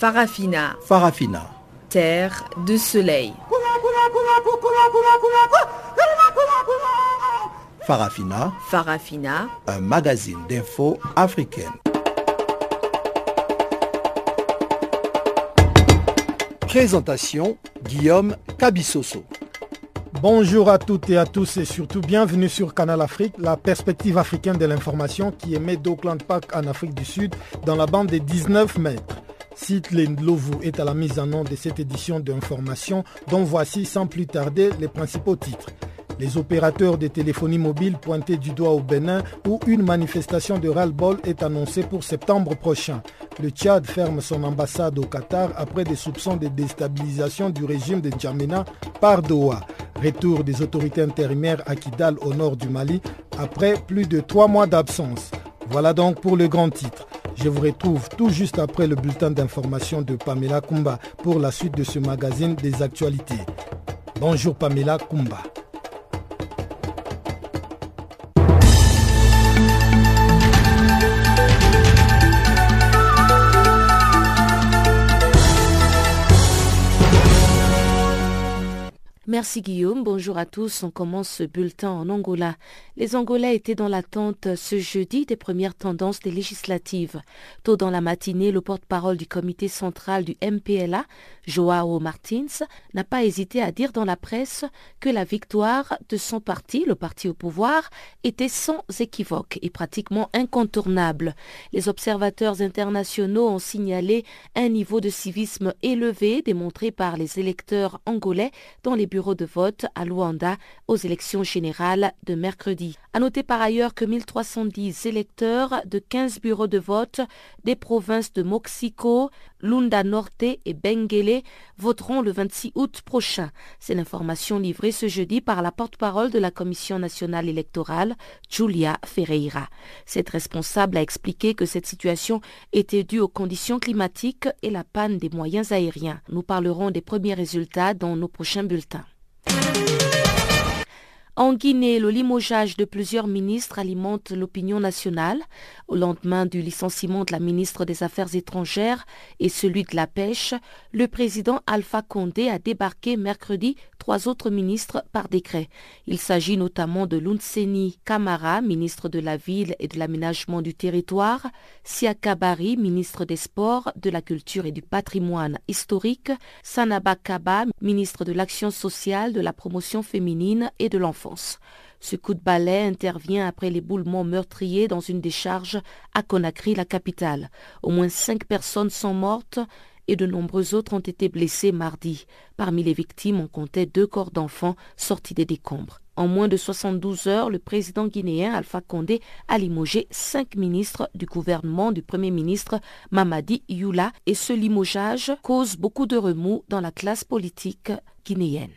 Farafina. Farafina. Terre de soleil. Farafina. Farafina. Un magazine d'infos africaine. Présentation Guillaume Cabissoso. Bonjour à toutes et à tous et surtout bienvenue sur Canal Afrique, la perspective africaine de l'information qui émet d'Auckland Park en Afrique du Sud dans la bande des 19 mètres. Site Lovu est à la mise en nom de cette édition d'information dont voici sans plus tarder les principaux titres. Les opérateurs de téléphonie mobile pointés du doigt au Bénin où une manifestation de ras-le-bol est annoncée pour septembre prochain. Le Tchad ferme son ambassade au Qatar après des soupçons de déstabilisation du régime de Djamena par Doha. Retour des autorités intérimaires à Kidal au nord du Mali après plus de trois mois d'absence. Voilà donc pour le grand titre. Je vous retrouve tout juste après le bulletin d'information de Pamela Kumba pour la suite de ce magazine des actualités. Bonjour Pamela Kumba. Merci Guillaume, bonjour à tous. On commence ce bulletin en Angola. Les Angolais étaient dans l'attente ce jeudi des premières tendances des législatives. Tôt dans la matinée, le porte-parole du comité central du MPLA, Joao Martins, n'a pas hésité à dire dans la presse que la victoire de son parti, le parti au pouvoir, était sans équivoque et pratiquement incontournable. Les observateurs internationaux ont signalé un niveau de civisme élevé démontré par les électeurs angolais dans les bureaux de vote à Luanda aux élections générales de mercredi. A noter par ailleurs que 1310 électeurs de 15 bureaux de vote des provinces de Moxico, Lunda Norte et Benguele voteront le 26 août prochain. C'est l'information livrée ce jeudi par la porte-parole de la Commission nationale électorale, Julia Ferreira. Cette responsable a expliqué que cette situation était due aux conditions climatiques et la panne des moyens aériens. Nous parlerons des premiers résultats dans nos prochains bulletins. En Guinée, le limogeage de plusieurs ministres alimente l'opinion nationale. Au lendemain du licenciement de la ministre des Affaires étrangères et celui de la pêche, le président Alpha Condé a débarqué mercredi autres ministres par décret. Il s'agit notamment de Lunseni Kamara, ministre de la Ville et de l'Aménagement du Territoire, Siakabari, ministre des Sports, de la Culture et du Patrimoine historique, Sanaba Kaba, ministre de l'Action sociale, de la promotion féminine et de l'enfance. Ce coup de balai intervient après l'éboulement meurtrier dans une décharge à Conakry, la capitale. Au moins cinq personnes sont mortes et de nombreux autres ont été blessés mardi. Parmi les victimes, on comptait deux corps d'enfants sortis des décombres. En moins de 72 heures, le président guinéen Alpha Condé a limogé cinq ministres du gouvernement du Premier ministre Mamadi Youla et ce limogeage cause beaucoup de remous dans la classe politique guinéenne.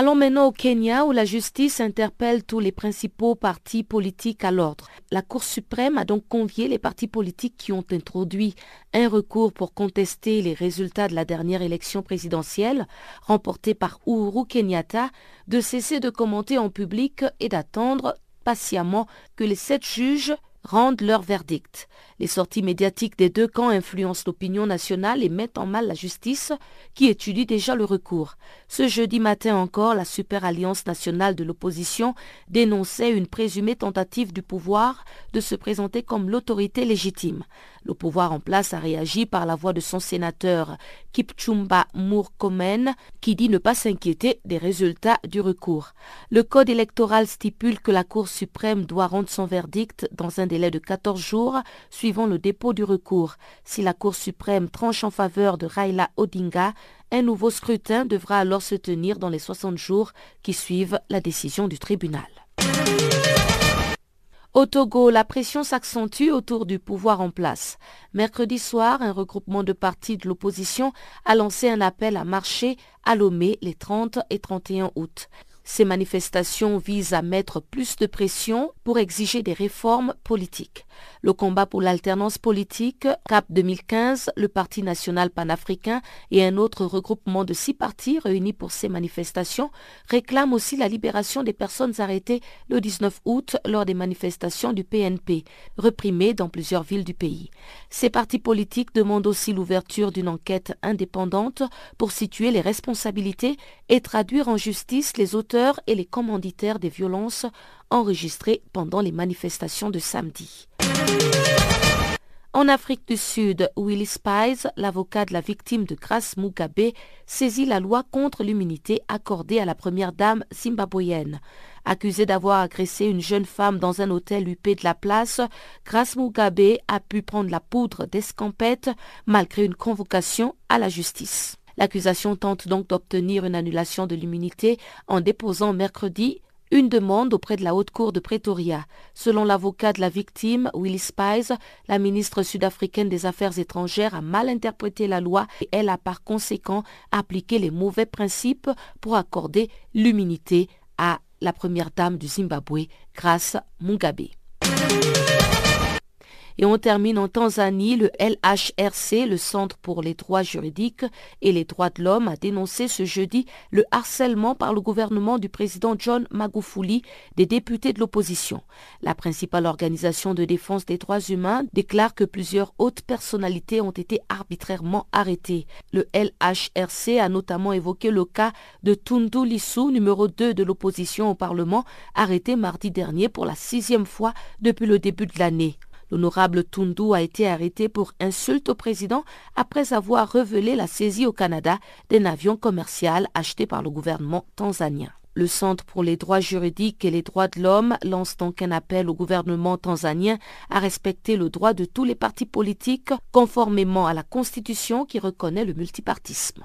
Allons maintenant au Kenya où la justice interpelle tous les principaux partis politiques à l'ordre. La Cour suprême a donc convié les partis politiques qui ont introduit un recours pour contester les résultats de la dernière élection présidentielle remportée par Uhuru Kenyatta de cesser de commenter en public et d'attendre patiemment que les sept juges rendent leur verdict. Les sorties médiatiques des deux camps influencent l'opinion nationale et mettent en mal la justice qui étudie déjà le recours. Ce jeudi matin encore, la Super Alliance nationale de l'opposition dénonçait une présumée tentative du pouvoir de se présenter comme l'autorité légitime. Le pouvoir en place a réagi par la voix de son sénateur Kipchumba Murkomen qui dit ne pas s'inquiéter des résultats du recours. Le code électoral stipule que la Cour suprême doit rendre son verdict dans un délai de 14 jours suivant le dépôt du recours. Si la Cour suprême tranche en faveur de Raila Odinga, un nouveau scrutin devra alors se tenir dans les 60 jours qui suivent la décision du tribunal. Au Togo, la pression s'accentue autour du pouvoir en place. Mercredi soir, un regroupement de partis de l'opposition a lancé un appel à marcher à Lomé les 30 et 31 août. Ces manifestations visent à mettre plus de pression pour exiger des réformes politiques. Le combat pour l'alternance politique, CAP 2015, le Parti national panafricain et un autre regroupement de six partis réunis pour ces manifestations réclament aussi la libération des personnes arrêtées le 19 août lors des manifestations du PNP, reprimées dans plusieurs villes du pays. Ces partis politiques demandent aussi l'ouverture d'une enquête indépendante pour situer les responsabilités et traduire en justice les auteurs et les commanditaires des violences enregistrées pendant les manifestations de samedi. En Afrique du Sud, Willie Spies, l'avocat de la victime de Grace Mugabe, saisit la loi contre l'immunité accordée à la première dame zimbabwéenne. Accusée d'avoir agressé une jeune femme dans un hôtel UP de la place, Grace Mugabe a pu prendre la poudre d'escampette malgré une convocation à la justice. L'accusation tente donc d'obtenir une annulation de l'immunité en déposant mercredi une demande auprès de la Haute Cour de Pretoria. Selon l'avocat de la victime, Willie Spies, la ministre sud-africaine des Affaires étrangères a mal interprété la loi et elle a par conséquent appliqué les mauvais principes pour accorder l'immunité à la première dame du Zimbabwe, Grace Mugabe. Et on termine en Tanzanie, le LHRC, le Centre pour les droits juridiques et les droits de l'homme, a dénoncé ce jeudi le harcèlement par le gouvernement du président John Magufuli des députés de l'opposition. La principale organisation de défense des droits humains déclare que plusieurs hautes personnalités ont été arbitrairement arrêtées. Le LHRC a notamment évoqué le cas de Tundu Lissou, numéro 2 de l'opposition au Parlement, arrêté mardi dernier pour la sixième fois depuis le début de l'année. L'honorable Tundu a été arrêté pour insulte au président après avoir révélé la saisie au Canada d'un avion commercial acheté par le gouvernement tanzanien. Le Centre pour les droits juridiques et les droits de l'homme lance donc un appel au gouvernement tanzanien à respecter le droit de tous les partis politiques conformément à la Constitution qui reconnaît le multipartisme.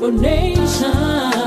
rainbow nation.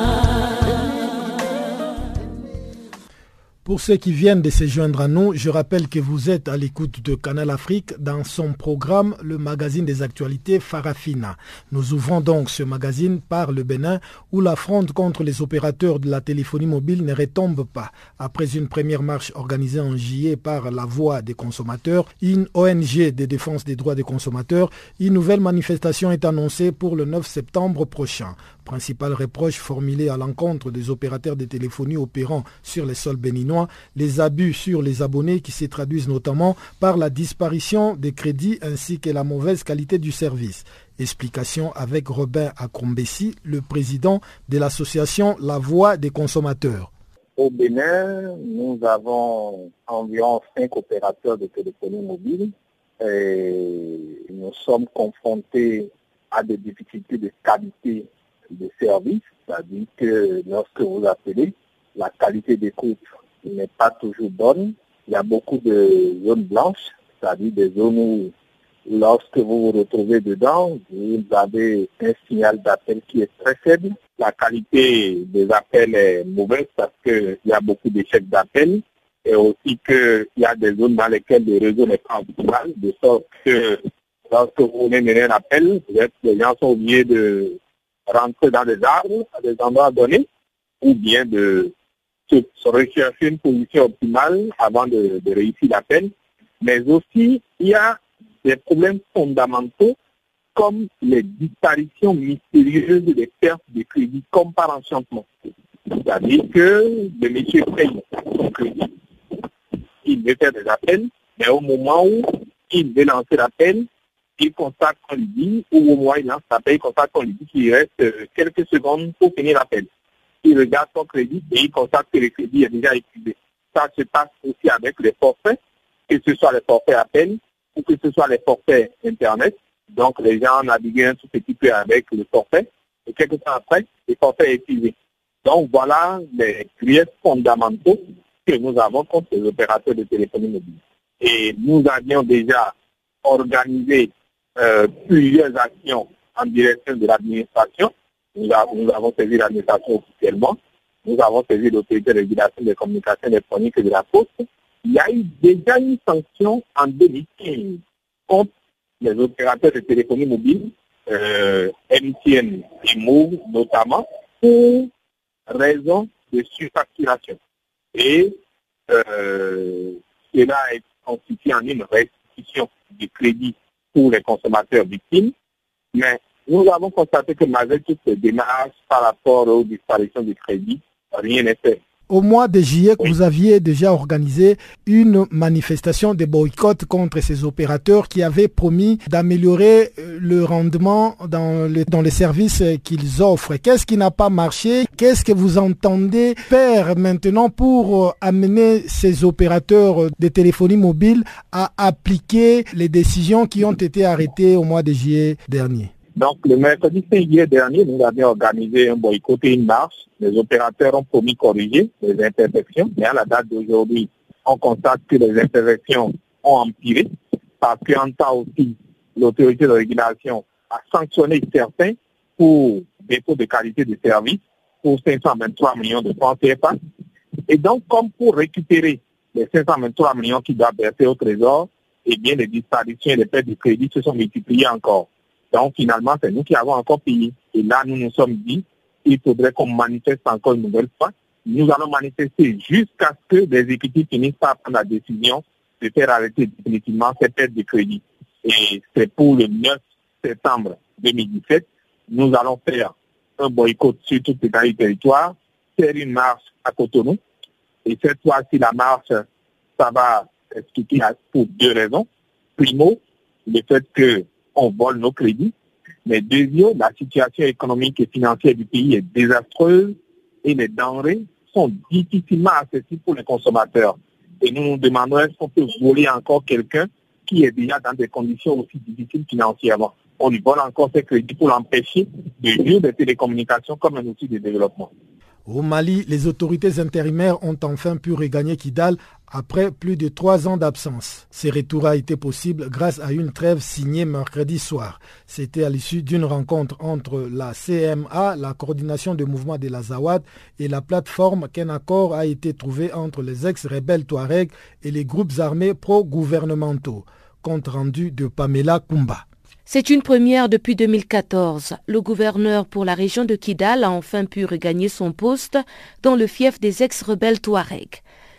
Pour ceux qui viennent de se joindre à nous, je rappelle que vous êtes à l'écoute de Canal Afrique dans son programme Le magazine des actualités Farafina. Nous ouvrons donc ce magazine par le Bénin où la fronde contre les opérateurs de la téléphonie mobile ne retombe pas. Après une première marche organisée en juillet par la Voix des consommateurs, une ONG de défense des droits des consommateurs, une nouvelle manifestation est annoncée pour le 9 septembre prochain. Principal reproche formulé à l'encontre des opérateurs de téléphonie opérant sur les sols béninois, les abus sur les abonnés qui se traduisent notamment par la disparition des crédits ainsi que la mauvaise qualité du service. Explication avec Robin Akombessi, le président de l'association La Voix des consommateurs. Au Bénin, nous avons environ cinq opérateurs de téléphonie mobile et nous sommes confrontés à des difficultés de qualité de service, c'est-à-dire que lorsque vous appelez, la qualité d'écoute n'est pas toujours bonne. Il y a beaucoup de zones blanches, c'est-à-dire des zones où lorsque vous vous retrouvez dedans, vous avez un signal d'appel qui est très faible. La qualité des appels est mauvaise parce qu'il y a beaucoup d'échecs d'appels et aussi qu'il y a des zones dans lesquelles le réseau n'est pas optimal, de sorte que lorsque vous venez mener un appel, les gens sont obligés de rentrer dans des arbres à des endroits donnés ou bien de se rechercher une position optimale avant de, réussir l'appel. Mais aussi, il y a des problèmes fondamentaux comme les disparitions mystérieuses des pertes de crédit comme par enchantement. C'est-à-dire que le monsieur paye son crédit, il veut faire des appels, mais au moment où il veut lancer l'appel, il constate qu'on lui dit, ou au moins il lance l'appel, il constate qu'on lui dit qu'il reste euh, quelques secondes pour finir l'appel. Il regarde son crédit et il constate que le crédit est déjà épuisé. Ça se passe aussi avec les forfaits, que ce soit les forfaits appel ou que ce soit les forfaits Internet. Donc les gens naviguent un tout petit peu avec le forfait et quelques temps après, le forfait est épuisé. Donc voilà les griefs fondamentaux que nous avons contre les opérateurs de téléphonie mobile. Et nous avions déjà organisé euh, plusieurs actions en direction de l'administration. Nous, avons saisi l'administration officiellement. Nous avons saisi l'autorité de régulation des communications électroniques et de la poste. Il y a eu déjà une sanction en 2015 contre les opérateurs de téléphonie mobile, euh, MTN et Move notamment, pour raison de surfacturation. Et euh, cela est constitué en une restitution du crédit pour les consommateurs victimes. Mais nous avons constaté que malgré toutes ces démarches par rapport aux disparitions du crédit, rien n'est fait. Au mois de juillet, vous aviez déjà organisé une manifestation de boycott contre ces opérateurs qui avaient promis d'améliorer euh, le rendement dans, dans les services qu'ils offrent. Qu'est-ce qui n'a pas marché? Qu'est-ce que vous entendez faire maintenant pour euh, amener ces opérateurs de téléphonie mobile à appliquer les décisions qui ont été arrêtées au mois de juillet dernier? Donc, le mercredi 5 juillet dernier, nous avions organisé un boycott et une marche. Les opérateurs ont promis corriger les imperfections, mais à la date d'aujourd'hui, on constate que les imperfections ont empiré parce qu'en temps aussi, l'autorité de régulation a sanctionné certains pour défaut de qualité de service pour 523 millions de francs CFA. Et donc, comme pour récupérer les 523 millions qui doivent verser au trésor, eh bien, les disparitions et les pertes de crédit se sont multipliées encore. Donc finalement, c'est nous qui avons encore payé. Et là, nous nous sommes dit, il faudrait qu'on manifeste encore une nouvelle fois. Nous allons manifester jusqu'à ce que les exécutifs finissent par prendre la décision de faire arrêter définitivement cette pertes de crédit. Et c'est pour le 9 septembre 2017, nous allons faire un boycott sur tout le territoire, faire une marche à Cotonou. Et cette fois-ci, la marche, ça va expliquer pour deux raisons. Primo, le fait que on vole nos crédits. Mais deuxièmement, la situation économique et financière du pays est désastreuse et les denrées sont difficilement accessibles pour les consommateurs. Et nous nous demandons est-ce qu'on peut voler encore quelqu'un qui est déjà dans des conditions aussi difficiles financièrement? On lui vole encore ses crédits pour l'empêcher de vivre des télécommunications comme un outil de développement. Au Mali, les autorités intérimaires ont enfin pu regagner Kidal après plus de trois ans d'absence. Ce retour a été possible grâce à une trêve signée mercredi soir. C'était à l'issue d'une rencontre entre la CMA, la coordination de mouvement de la Zawad, et la plateforme qu'un accord a été trouvé entre les ex-rebelles Touareg et les groupes armés pro-gouvernementaux. Compte rendu de Pamela Kumba. C'est une première depuis 2014. Le gouverneur pour la région de Kidal a enfin pu regagner son poste dans le fief des ex-rebelles Touareg.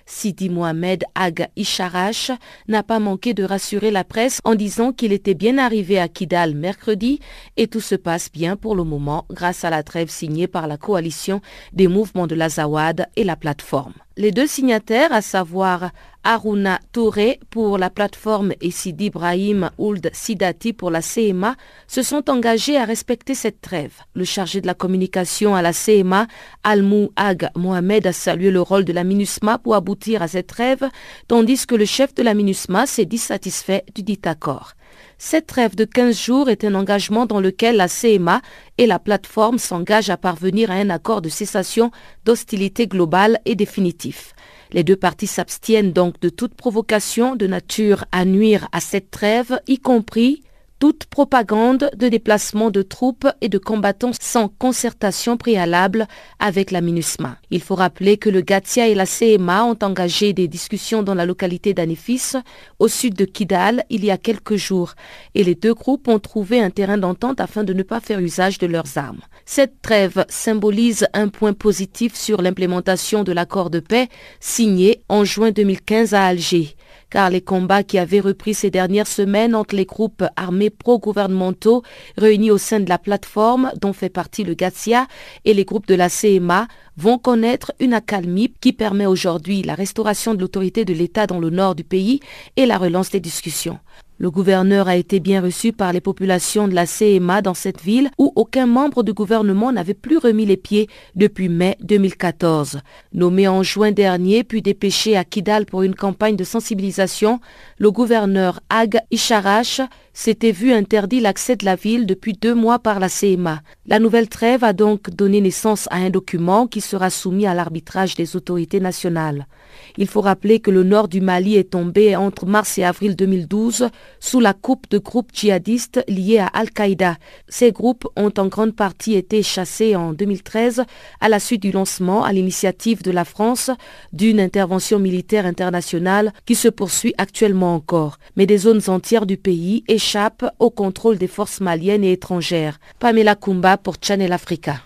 Sidi Mohamed Ag Isharash n'a pas manqué de rassurer la presse en disant qu'il était bien arrivé à Kidal mercredi et tout se passe bien pour le moment grâce à la trêve signée par la coalition des mouvements de l'Azawad et la plateforme. Les deux signataires, à savoir Aruna Touré pour la plateforme et Sidi Ibrahim Ould Sidati pour la CMA, se sont engagés à respecter cette trêve. Le chargé de la communication à la CMA, Almou Ag Mohamed, a salué le rôle de la MINUSMA pour aboutir à cette trêve, tandis que le chef de la MINUSMA s'est dissatisfait du dit accord. Cette trêve de 15 jours est un engagement dans lequel la CMA et la plateforme s'engagent à parvenir à un accord de cessation d'hostilité globale et définitif. Les deux parties s'abstiennent donc de toute provocation de nature à nuire à cette trêve, y compris toute propagande de déplacement de troupes et de combattants sans concertation préalable avec la MINUSMA. Il faut rappeler que le GATIA et la CMA ont engagé des discussions dans la localité d'Anefis, au sud de Kidal, il y a quelques jours, et les deux groupes ont trouvé un terrain d'entente afin de ne pas faire usage de leurs armes. Cette trêve symbolise un point positif sur l'implémentation de l'accord de paix signé en juin 2015 à Alger car les combats qui avaient repris ces dernières semaines entre les groupes armés pro-gouvernementaux réunis au sein de la plateforme dont fait partie le GATSIA et les groupes de la CMA vont connaître une accalmie qui permet aujourd'hui la restauration de l'autorité de l'État dans le nord du pays et la relance des discussions. Le gouverneur a été bien reçu par les populations de la CMA dans cette ville où aucun membre du gouvernement n'avait plus remis les pieds depuis mai 2014. Nommé en juin dernier puis dépêché à Kidal pour une campagne de sensibilisation, le gouverneur Ag Isharash s'était vu interdit l'accès de la ville depuis deux mois par la CMA. La nouvelle trêve a donc donné naissance à un document qui sera soumis à l'arbitrage des autorités nationales. Il faut rappeler que le nord du Mali est tombé entre mars et avril 2012 sous la coupe de groupes djihadistes liés à Al-Qaïda. Ces groupes ont en grande partie été chassés en 2013 à la suite du lancement à l'initiative de la France d'une intervention militaire internationale qui se poursuit actuellement encore. Mais des zones entières du pays échappent au contrôle des forces maliennes et étrangères. Pamela Kumba pour Channel Africa.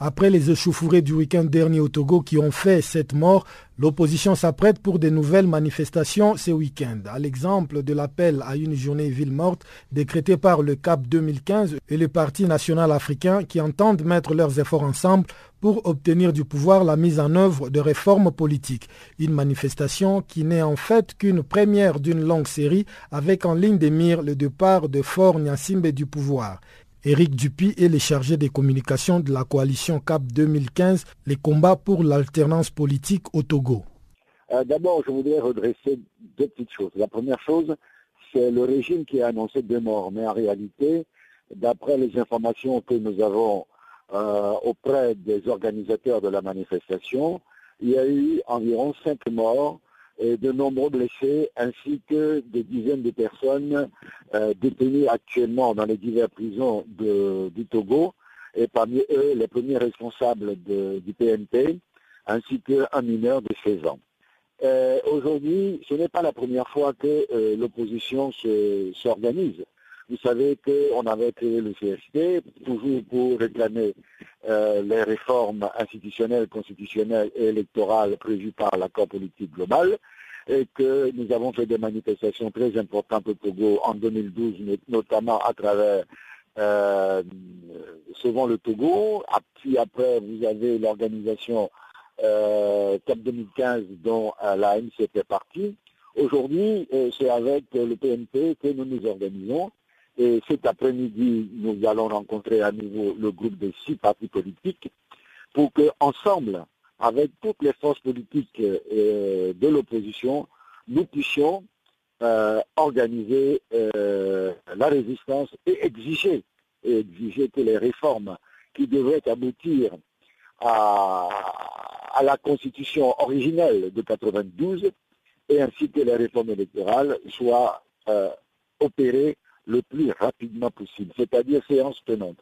Après les échauffourées du week-end dernier au Togo qui ont fait cette mort, l'opposition s'apprête pour de nouvelles manifestations ce week-end. À l'exemple de l'appel à une journée ville morte décrété par le CAP 2015 et le Parti national africain qui entendent mettre leurs efforts ensemble pour obtenir du pouvoir la mise en œuvre de réformes politiques. Une manifestation qui n'est en fait qu'une première d'une longue série avec en ligne des mires le départ de Fort Nyasimbe du pouvoir. Éric Dupuy est le chargé des communications de la coalition CAP 2015, les combats pour l'alternance politique au Togo. Euh, d'abord, je voudrais redresser deux petites choses. La première chose, c'est le régime qui a annoncé deux morts. Mais en réalité, d'après les informations que nous avons euh, auprès des organisateurs de la manifestation, il y a eu environ cinq morts de nombreux blessés, ainsi que des dizaines de personnes euh, détenues actuellement dans les diverses prisons du Togo, et parmi eux les premiers responsables du PNP, ainsi qu'un mineur de 16 ans. Euh, aujourd'hui, ce n'est pas la première fois que euh, l'opposition s'organise. Vous savez qu'on avait créé le CST, toujours pour réclamer euh, les réformes institutionnelles, constitutionnelles et électorales prévues par l'accord politique global, et que nous avons fait des manifestations très importantes au Togo en 2012, notamment à travers euh, souvent le Togo. Puis après, vous avez l'organisation euh, CAP 2015 dont euh, la l'AMC fait partie. Aujourd'hui, c'est avec le PNP que nous nous organisons et cet après-midi, nous allons rencontrer à nouveau le groupe de six partis politiques pour que, ensemble, avec toutes les forces politiques euh, de l'opposition, nous puissions euh, organiser euh, la résistance et exiger, et exiger que les réformes qui devraient aboutir à, à la constitution originelle de 92 et ainsi que les réformes électorales soient opérées le plus rapidement possible, c'est-à-dire séance tenante.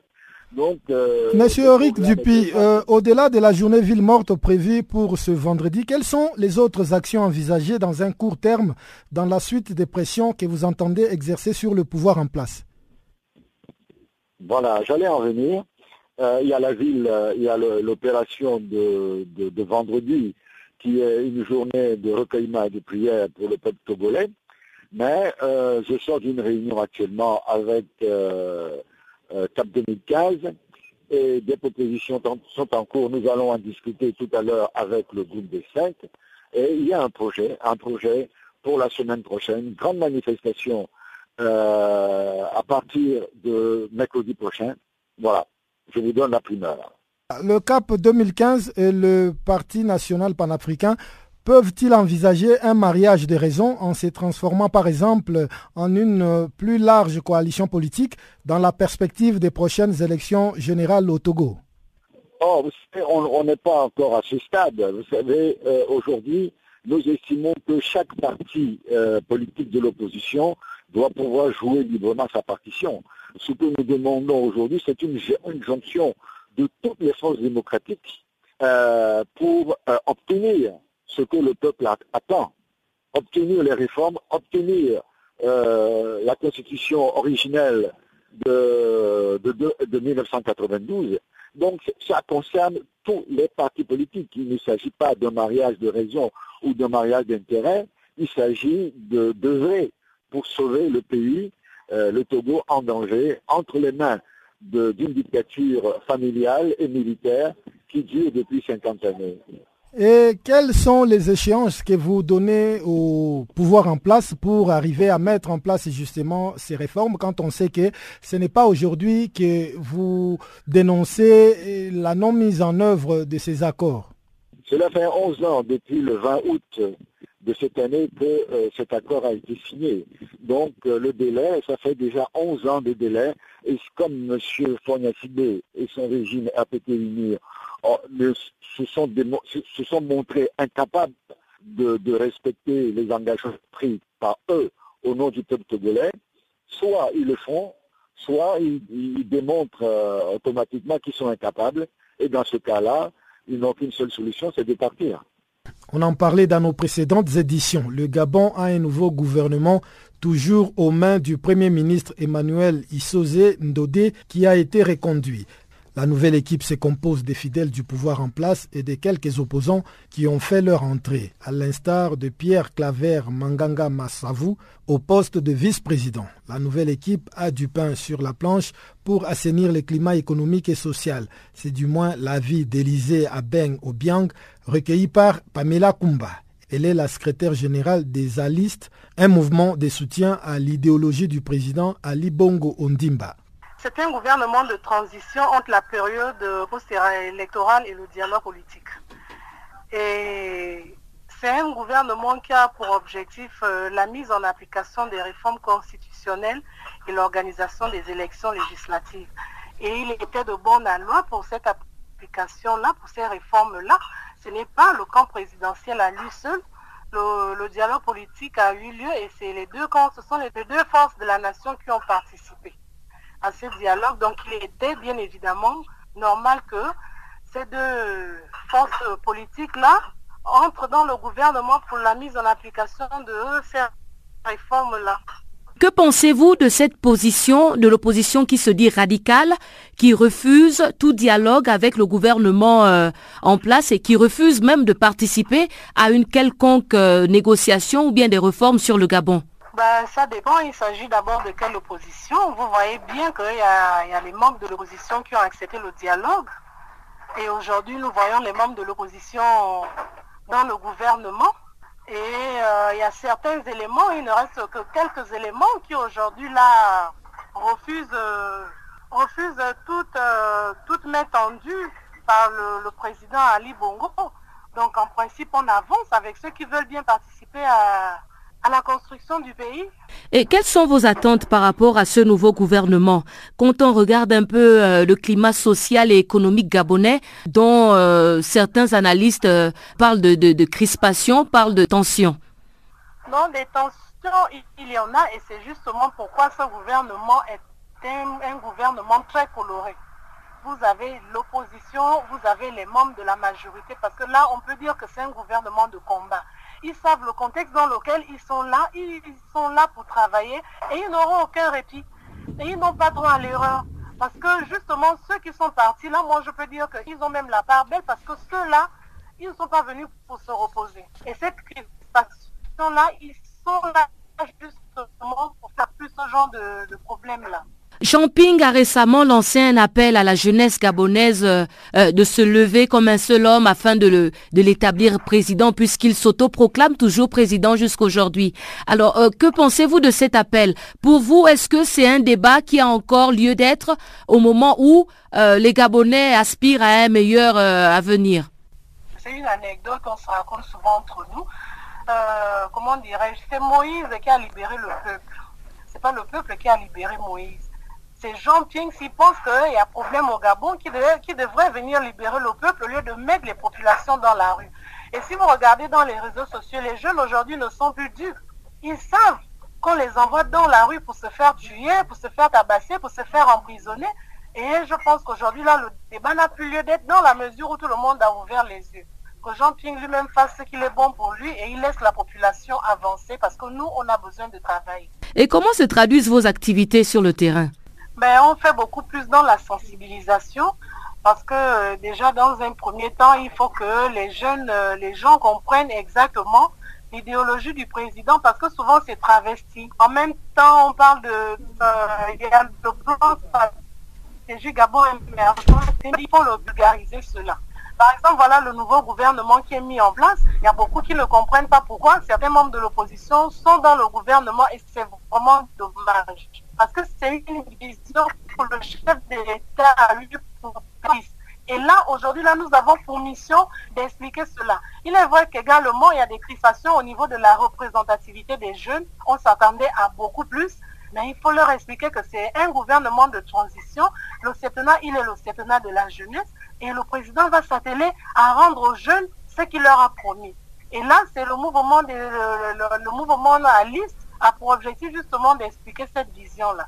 Donc, euh, Monsieur Eric Dupuy, euh, au-delà de la journée ville morte prévue pour ce vendredi, quelles sont les autres actions envisagées dans un court terme dans la suite des pressions que vous entendez exercer sur le pouvoir en place? Voilà, j'allais en venir. Euh, il y a la ville, il y a l'opération de, de, vendredi qui est une journée de recueillement et de prière pour le peuple togolais. Mais euh, je sors d'une réunion actuellement avec euh, euh, CAP 2015 et des propositions sont en cours. Nous allons en discuter tout à l'heure avec le groupe des cinq. Et il y a un projet, un projet pour la semaine prochaine, une grande manifestation à partir de mercredi prochain. Voilà, je vous donne la primeur. Le CAP 2015 et le Parti national panafricain peuvent-ils envisager un mariage des raisons en se transformant par exemple en une plus large coalition politique dans la perspective des prochaines élections générales au Togo? Oh, On n'est pas encore à ce stade. Vous savez, euh, aujourd'hui, nous estimons que chaque parti euh, politique de l'opposition doit pouvoir jouer librement sa partition. Ce que nous demandons aujourd'hui, c'est une, jonction de toutes les forces démocratiques euh, pour obtenir ce que le peuple attend. Obtenir les réformes, obtenir euh, la constitution originelle de, de, 1992. Donc ça concerne tous les partis politiques. Il ne s'agit pas d'un mariage de raison ou d'un mariage d'intérêt. Il s'agit de d'œuvrer pour sauver le pays, euh, le Togo en danger, entre les mains d'une dictature familiale et militaire qui dure depuis 50 années. Et quelles sont les échéances que vous donnez au pouvoir en place pour arriver à mettre en place justement ces réformes quand on sait que ce n'est pas aujourd'hui que vous dénoncez la non mise en œuvre de ces accords? Cela fait 11 ans depuis le 20 août de cette année que euh, cet accord a été signé. Donc euh, le délai, ça fait déjà 11 ans de délai. Et comme M. Fournier et son régime RPT oh, se, sont montrés incapables de, respecter les engagements pris par eux au nom du peuple togolais, soit ils le font, soit ils, démontrent euh, automatiquement qu'ils sont incapables. Et dans ce cas-là, ils n'ont qu'une seule solution, c'est de partir. On en parlait dans nos précédentes éditions. Le Gabon a un nouveau gouvernement toujours aux mains du Premier ministre Emmanuel Issoze Ndodé qui a été reconduit. La nouvelle équipe se compose des fidèles du pouvoir en place et des quelques opposants qui ont fait leur entrée, à l'instar de Pierre Claver Manganga Massavu au poste de vice-président. La nouvelle équipe a du pain sur la planche pour assainir le climat économique et social. C'est du moins l'avis d'Élysée Abeng Obiang, recueilli par Pamela Kumba. Elle est la secrétaire générale des Alistes, un mouvement de soutien à l'idéologie du président Ali Bongo Ondimba. C'est un gouvernement de transition entre la période post-électorale et le dialogue politique. Et c'est un gouvernement qui a pour objectif euh, la mise en application des réformes constitutionnelles et l'organisation des élections législatives. Et il était de bonne loi pour cette application-là, pour ces réformes-là. Ce n'est pas le camp présidentiel à lui seul. Le, dialogue politique a eu lieu et c'est les deux camps, ce sont les deux forces de la nation qui ont participé à ce dialogue. Donc il était bien évidemment normal que ces deux forces politiques-là entrent dans le gouvernement pour la mise en application de ces réformes-là. Que pensez-vous de cette position de l'opposition qui se dit radicale, qui refuse tout dialogue avec le gouvernement euh, en place et qui refuse même de participer à une quelconque euh, négociation ou bien des réformes sur le Gabon? Ben, ça dépend. Il s'agit d'abord de quelle opposition. Vous voyez bien qu'il y, a les membres de l'opposition qui ont accepté le dialogue. Et aujourd'hui, nous voyons les membres de l'opposition dans le gouvernement. Et euh, il y a certains éléments, il ne reste que quelques éléments qui aujourd'hui là refusent, euh, toute, euh, toute main tendue par le, président Ali Bongo. Donc en principe, on avance avec ceux qui veulent bien participer à, à la construction du pays. Et quelles sont vos attentes par rapport à ce nouveau gouvernement Quand on regarde un peu euh, le climat social et économique gabonais, dont euh, certains analystes euh, parlent de, crispation, parlent de tension? Non, des tensions, il y en a et c'est justement pourquoi ce gouvernement est un gouvernement très coloré. Vous avez l'opposition, vous avez les membres de la majorité, parce que là, on peut dire que c'est un gouvernement de combat ils savent le contexte dans lequel ils sont là, ils sont là pour travailler et ils n'auront aucun répit. Et ils n'ont pas droit à l'erreur. Parce que justement, ceux qui sont partis là, moi je peux dire qu'ils ont même la part belle parce que ceux-là, ils ne sont pas venus pour se reposer. Et cette crispation-là, ils sont là justement pour faire plus ce genre de, problèmes-là. Champing a récemment lancé un appel à la jeunesse gabonaise euh, euh, de se lever comme un seul homme afin de l'établir président puisqu'il s'autoproclame toujours président jusqu'aujourd'hui. Alors, euh, que pensez-vous de cet appel? Pour vous, est-ce que c'est un débat qui a encore lieu d'être au moment où les Gabonais aspirent à un meilleur avenir? C'est une anecdote qu'on se raconte souvent entre nous. comment dirais-je? C'est Moïse qui a libéré le peuple. C'est pas le peuple qui a libéré Moïse c'est Jean Ping s'il pense qu'il y a problème au Gabon qui, devrait venir libérer le peuple au lieu de mettre les populations dans la rue. Et si vous regardez dans les réseaux sociaux, les jeunes aujourd'hui ne sont plus durs. Ils savent qu'on les envoie dans la rue pour se faire tuer, pour se faire tabasser, pour se faire emprisonner. Et je pense qu'aujourd'hui, là, le débat n'a plus lieu d'être dans la mesure où tout le monde a ouvert les yeux. Que Jean Ping lui-même fasse ce qu'il est bon pour lui et il laisse la population avancer parce que nous, on a besoin de travail. Et comment se traduisent vos activités sur le terrain? Ben, on fait beaucoup plus dans la sensibilisation parce que euh, déjà dans un premier temps, il faut que les jeunes, euh, les gens comprennent exactement l'idéologie du président parce que souvent c'est travesti. En même temps, on parle de, euh, il émergent, il faut le vulgariser cela. Par exemple, voilà le nouveau gouvernement qui est mis en place. Il y a beaucoup qui ne comprennent pas pourquoi certains membres de l'opposition sont dans le gouvernement et c'est vraiment dommage. Parce que c'est une vision que le chef de l'État a eu pour et là, aujourd'hui, là, nous avons pour mission d'expliquer cela. Il est vrai qu'également, il y a des crispations au niveau de la représentativité des jeunes. On s'attendait à beaucoup plus, mais il faut leur expliquer que c'est un gouvernement de transition. Le il est le septennat de la jeunesse et le président va s'atteler à rendre aux jeunes ce qu'il leur a promis. Et là, c'est le mouvement, le, mouvement à liste a pour objectif justement d'expliquer cette vision-là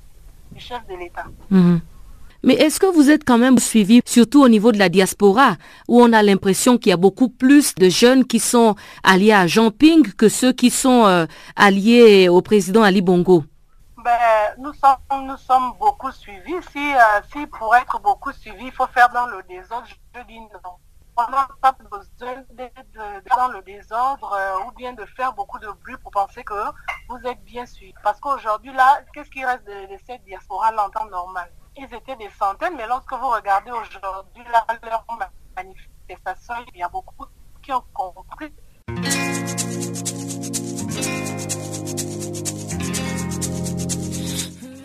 du chef de l'État. Mhm. Mais est-ce que vous êtes quand même suivi, surtout au niveau de la diaspora, où on a l'impression qu'il y a beaucoup plus de jeunes qui sont alliés à Jean Ping que ceux qui sont euh, alliés au président Ali Bongo? Ben, nous, sommes, nous sommes beaucoup suivis. Si, euh, si pour être beaucoup suivis, il faut faire dans le désordre, je dis non. On n'a pas besoin d'être dans le désordre euh, ou bien de faire beaucoup de bruit pour penser que vous êtes bien suivis. Parce qu'aujourd'hui, là, qu'est-ce qui reste de, cette diaspora en temps normal? Ils étaient des centaines, mais lorsque vous regardez aujourd'hui leur manifestation, il y a beaucoup qui ont compris.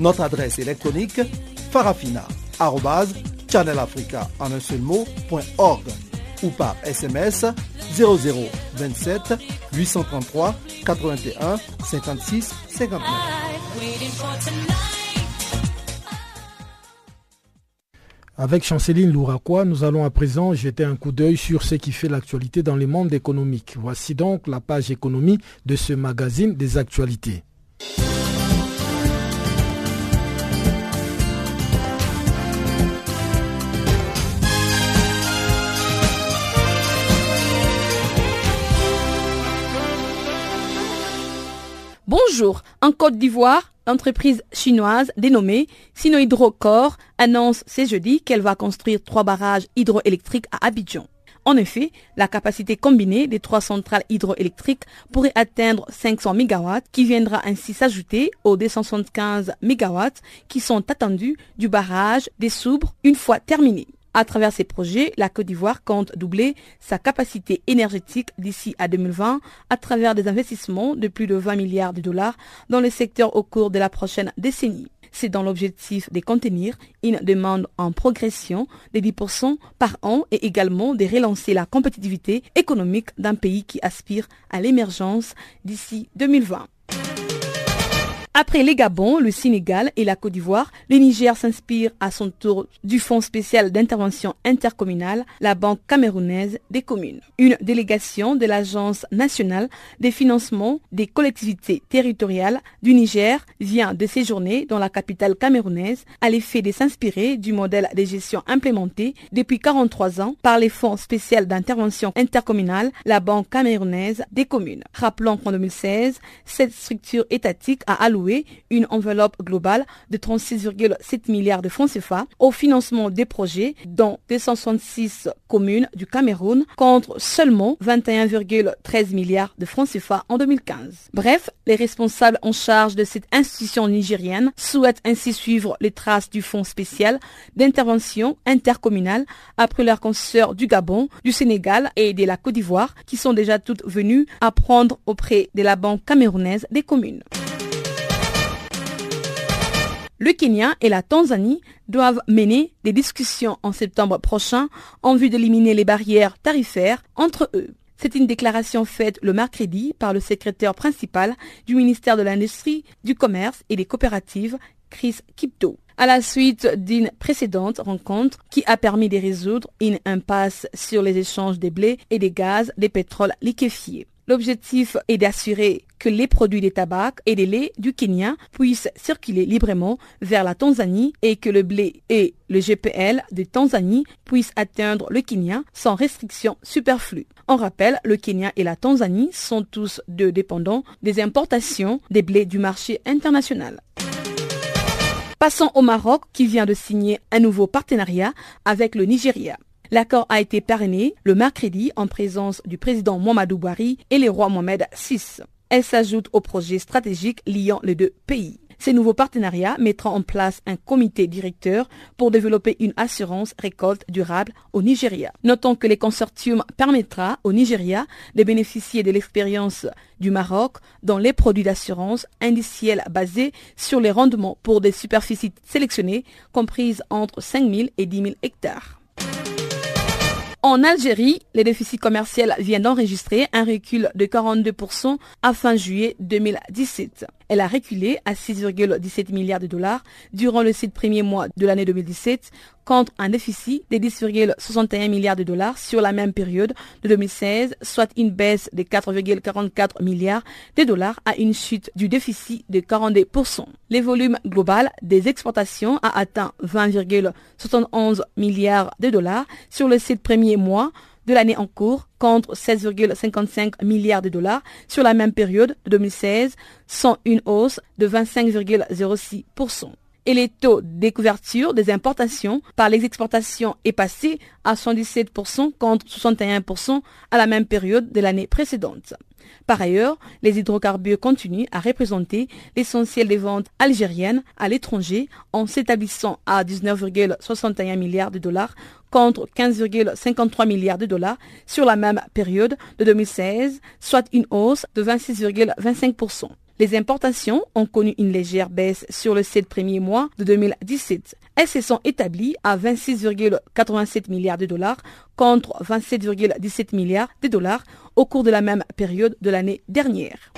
Notre adresse électronique farafina.channelafrica ou par SMS 0027 833 81 56 59. Avec Chanceline Louraquois, nous allons à présent jeter un coup d'œil sur ce qui fait l'actualité dans le monde économique. Voici donc la page économie de ce magazine des actualités. En Côte d'Ivoire, l'entreprise chinoise dénommée Sinohydrocor annonce ce jeudi qu'elle va construire trois barrages hydroélectriques à Abidjan. En effet, la capacité combinée des trois centrales hydroélectriques pourrait atteindre 500 MW qui viendra ainsi s'ajouter aux 275 MW qui sont attendus du barrage des Soubres une fois terminé. À travers ces projets, la Côte d'Ivoire compte doubler sa capacité énergétique d'ici à 2020 à travers des investissements de plus de 20 milliards de dollars dans le secteur au cours de la prochaine décennie. C'est dans l'objectif de contenir une demande en progression de 10% par an et également de relancer la compétitivité économique d'un pays qui aspire à l'émergence d'ici 2020. Après les Gabon, le Sénégal et la Côte d'Ivoire, le Niger s'inspire à son tour du Fonds spécial d'intervention intercommunale, la Banque camerounaise des communes. Une délégation de l'Agence nationale des financements des collectivités territoriales du Niger vient de séjourner dans la capitale camerounaise à l'effet de s'inspirer du modèle de gestion implémenté depuis 43 ans par les Fonds spécial d'intervention intercommunale, la Banque camerounaise des communes. Rappelons qu'en 2016, cette structure étatique a alloué une enveloppe globale de 36,7 milliards de francs CFA au financement des projets dans 266 communes du Cameroun contre seulement 21,13 milliards de francs CFA en 2015. Bref, les responsables en charge de cette institution nigérienne souhaitent ainsi suivre les traces du fonds spécial d'intervention intercommunale après leurs consoeurs du Gabon, du Sénégal et de la Côte d'Ivoire qui sont déjà toutes venues apprendre auprès de la Banque camerounaise des communes. Le Kenya et la Tanzanie doivent mener des discussions en septembre prochain en vue d'éliminer les barrières tarifaires entre eux. C'est une déclaration faite le mercredi par le secrétaire principal du ministère de l'Industrie, du Commerce et des Coopératives, Chris Kipto, à la suite d'une précédente rencontre qui a permis de résoudre une impasse sur les échanges des blés et des gaz des pétroles liquéfiés. L'objectif est d'assurer que les produits des tabacs et des laits du Kenya puissent circuler librement vers la Tanzanie et que le blé et le GPL de Tanzanie puissent atteindre le Kenya sans restriction superflue. On rappelle, le Kenya et la Tanzanie sont tous deux dépendants des importations des blés du marché international. Passons au Maroc qui vient de signer un nouveau partenariat avec le Nigeria. L'accord a été parrainé le mercredi en présence du président Mohamedou Bouhari et les rois Mohamed VI. Elle s'ajoute au projet stratégique liant les deux pays. Ces nouveaux partenariats mettront en place un comité directeur pour développer une assurance récolte durable au Nigeria. Notons que les consortiums permettra au Nigeria de bénéficier de l'expérience du Maroc dans les produits d'assurance indiciels basés sur les rendements pour des superficies sélectionnées comprises entre 5 000 et 10 000 hectares. En Algérie, les déficits commerciaux viennent d'enregistrer un recul de 42% à fin juillet 2017. Elle a reculé à 6,17 milliards de dollars durant le sept premiers mois de l'année 2017 contre un déficit de 10,61 milliards de dollars sur la même période de 2016, soit une baisse de 4,44 milliards de dollars à une chute du déficit de 42%. Le volume global des exportations a atteint 20,71 milliards de dollars sur le sept premiers mois de l'année en cours contre 16,55 milliards de dollars sur la même période de 2016, sans une hausse de 25,06% et les taux de couverture des importations par les exportations est passé à 117% contre 61% à la même période de l'année précédente. Par ailleurs, les hydrocarbures continuent à représenter l'essentiel des ventes algériennes à l'étranger en s'établissant à 19,61 milliards de dollars contre 15,53 milliards de dollars sur la même période de 2016, soit une hausse de 26,25%. Les importations ont connu une légère baisse sur le 7 premiers mois de 2017. Elles se sont établies à 26,87 milliards de dollars contre 27,17 milliards de dollars au cours de la même période de l'année dernière.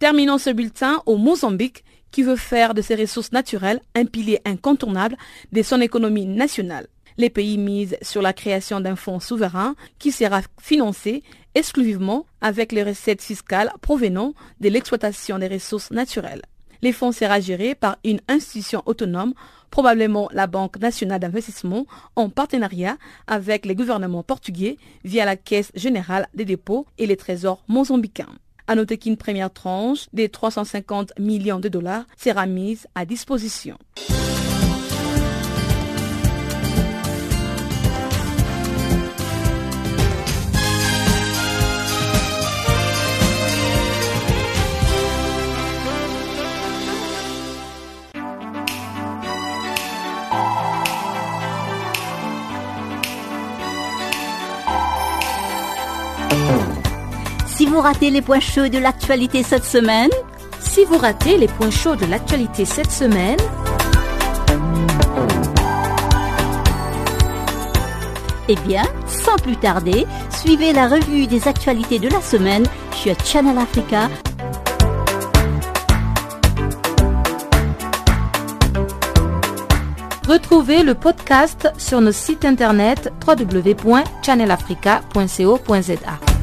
Terminons ce bulletin au Mozambique qui veut faire de ses ressources naturelles un pilier incontournable de son économie nationale. Les pays misent sur la création d'un fonds souverain qui sera financé exclusivement avec les recettes fiscales provenant de l'exploitation des ressources naturelles. Les fonds sera géré par une institution autonome, probablement la Banque nationale d'investissement, en partenariat avec les gouvernements portugais via la Caisse générale des dépôts et les trésors mozambicains. À noter qu'une première tranche des 350 millions de dollars sera mise à disposition. Si vous ratez les points chauds de l'actualité cette semaine, si vous ratez les points chauds de l'actualité cette semaine, eh bien, sans plus tarder, suivez la revue des actualités de la semaine sur Channel Africa. Retrouvez le podcast sur notre site internet www.channelafrica.co.za.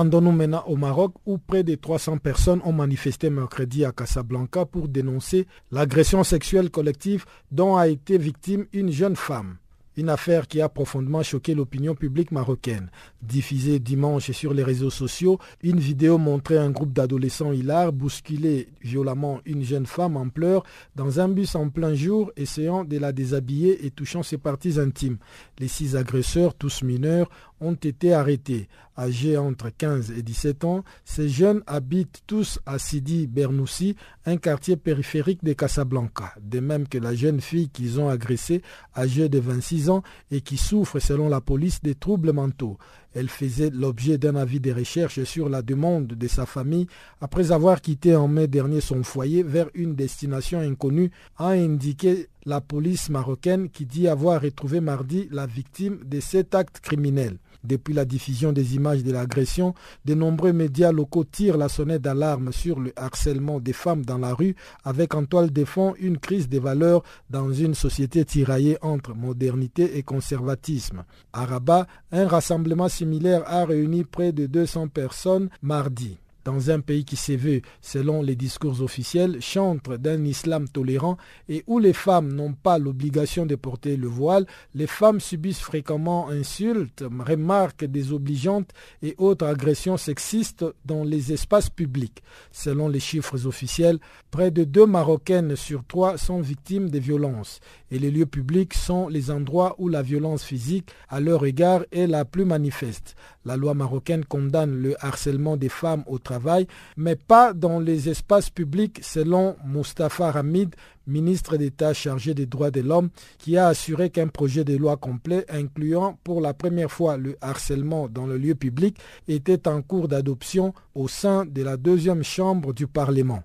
Rendons-nous maintenant au Maroc où près de 300 personnes ont manifesté mercredi à Casablanca pour dénoncer l'agression sexuelle collective dont a été victime une jeune femme. Une affaire qui a profondément choqué l'opinion publique marocaine. Diffusée dimanche sur les réseaux sociaux, une vidéo montrait un groupe d'adolescents hilars bousculer violemment une jeune femme en pleurs dans un bus en plein jour, essayant de la déshabiller et touchant ses parties intimes. Les six agresseurs, tous mineurs, ont été arrêtés. Âgés entre 15 et 17 ans, ces jeunes habitent tous à Sidi Bernoussi, un quartier périphérique de Casablanca, de même que la jeune fille qu'ils ont agressée, âgée de 26 ans et qui souffre selon la police des troubles mentaux. Elle faisait l'objet d'un avis de recherche sur la demande de sa famille après avoir quitté en mai dernier son foyer vers une destination inconnue, a indiqué la police marocaine qui dit avoir retrouvé mardi la victime de cet acte criminel. Depuis la diffusion des images de l'agression, de nombreux médias locaux tirent la sonnette d'alarme sur le harcèlement des femmes dans la rue, avec en toile de fond une crise des valeurs dans une société tiraillée entre modernité et conservatisme. À Rabat, un rassemblement similaire a réuni près de 200 personnes mardi dans un pays qui s'est vu, selon les discours officiels, chantre d'un islam tolérant et où les femmes n'ont pas l'obligation de porter le voile, les femmes subissent fréquemment insultes, remarques désobligeantes et autres agressions sexistes dans les espaces publics. Selon les chiffres officiels, près de deux Marocaines sur trois sont victimes de violences et les lieux publics sont les endroits où la violence physique à leur égard est la plus manifeste. La loi marocaine condamne le harcèlement des femmes au travail, mais pas dans les espaces publics, selon Mustafa Hamid, ministre d'État chargé des droits de l'homme, qui a assuré qu'un projet de loi complet incluant pour la première fois le harcèlement dans le lieu public était en cours d'adoption au sein de la deuxième chambre du Parlement.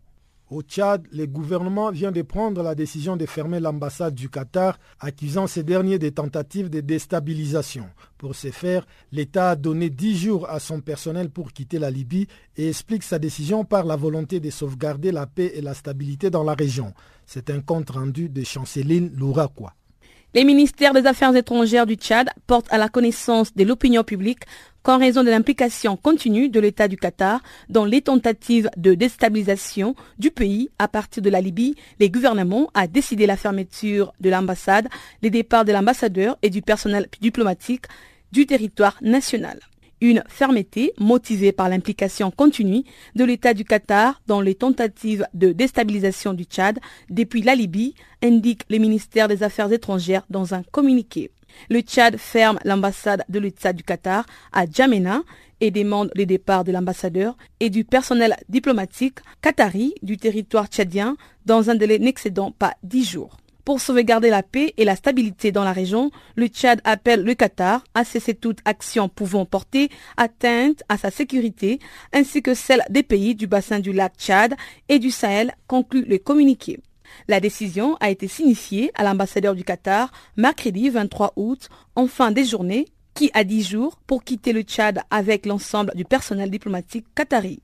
Au Tchad, le gouvernement vient de prendre la décision de fermer l'ambassade du Qatar, accusant ces derniers des tentatives de déstabilisation. Pour ce faire, l'État a donné dix jours à son personnel pour quitter la Libye et explique sa décision par la volonté de sauvegarder la paix et la stabilité dans la région. C'est un compte rendu de Chanceline Louraquois. Les ministères des Affaires étrangères du Tchad portent à la connaissance de l'opinion publique qu'en raison de l'implication continue de l'État du Qatar dans les tentatives de déstabilisation du pays à partir de la Libye, les gouvernements a décidé la fermeture de l'ambassade, les départs de l'ambassadeur et du personnel diplomatique du territoire national. Une fermeté motivée par l'implication continue de l'État du Qatar dans les tentatives de déstabilisation du Tchad depuis la Libye, indique le ministère des Affaires étrangères dans un communiqué. Le Tchad ferme l'ambassade de l'État du Qatar à Djamena et demande le départ de l'ambassadeur et du personnel diplomatique qatari du territoire tchadien dans un délai n'excédant pas dix jours. Pour sauvegarder la paix et la stabilité dans la région, le Tchad appelle le Qatar à cesser toute action pouvant porter atteinte à sa sécurité, ainsi que celle des pays du bassin du lac Tchad et du Sahel, conclut le communiqué. La décision a été signifiée à l'ambassadeur du Qatar mercredi 23 août en fin des journées qui a 10 jours pour quitter le Tchad avec l'ensemble du personnel diplomatique qatari.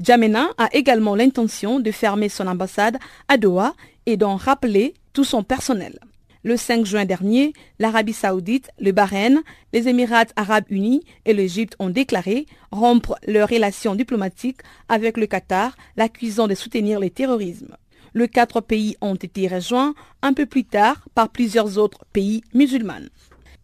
Djamena a également l'intention de fermer son ambassade à Doha et d'en rappeler tout son personnel. Le 5 juin dernier, l'Arabie saoudite, le Bahreïn, les Émirats arabes unis et l'Égypte ont déclaré rompre leurs relations diplomatiques avec le Qatar, l'accusant de soutenir le terrorisme. Les quatre pays ont été rejoints un peu plus tard par plusieurs autres pays musulmans.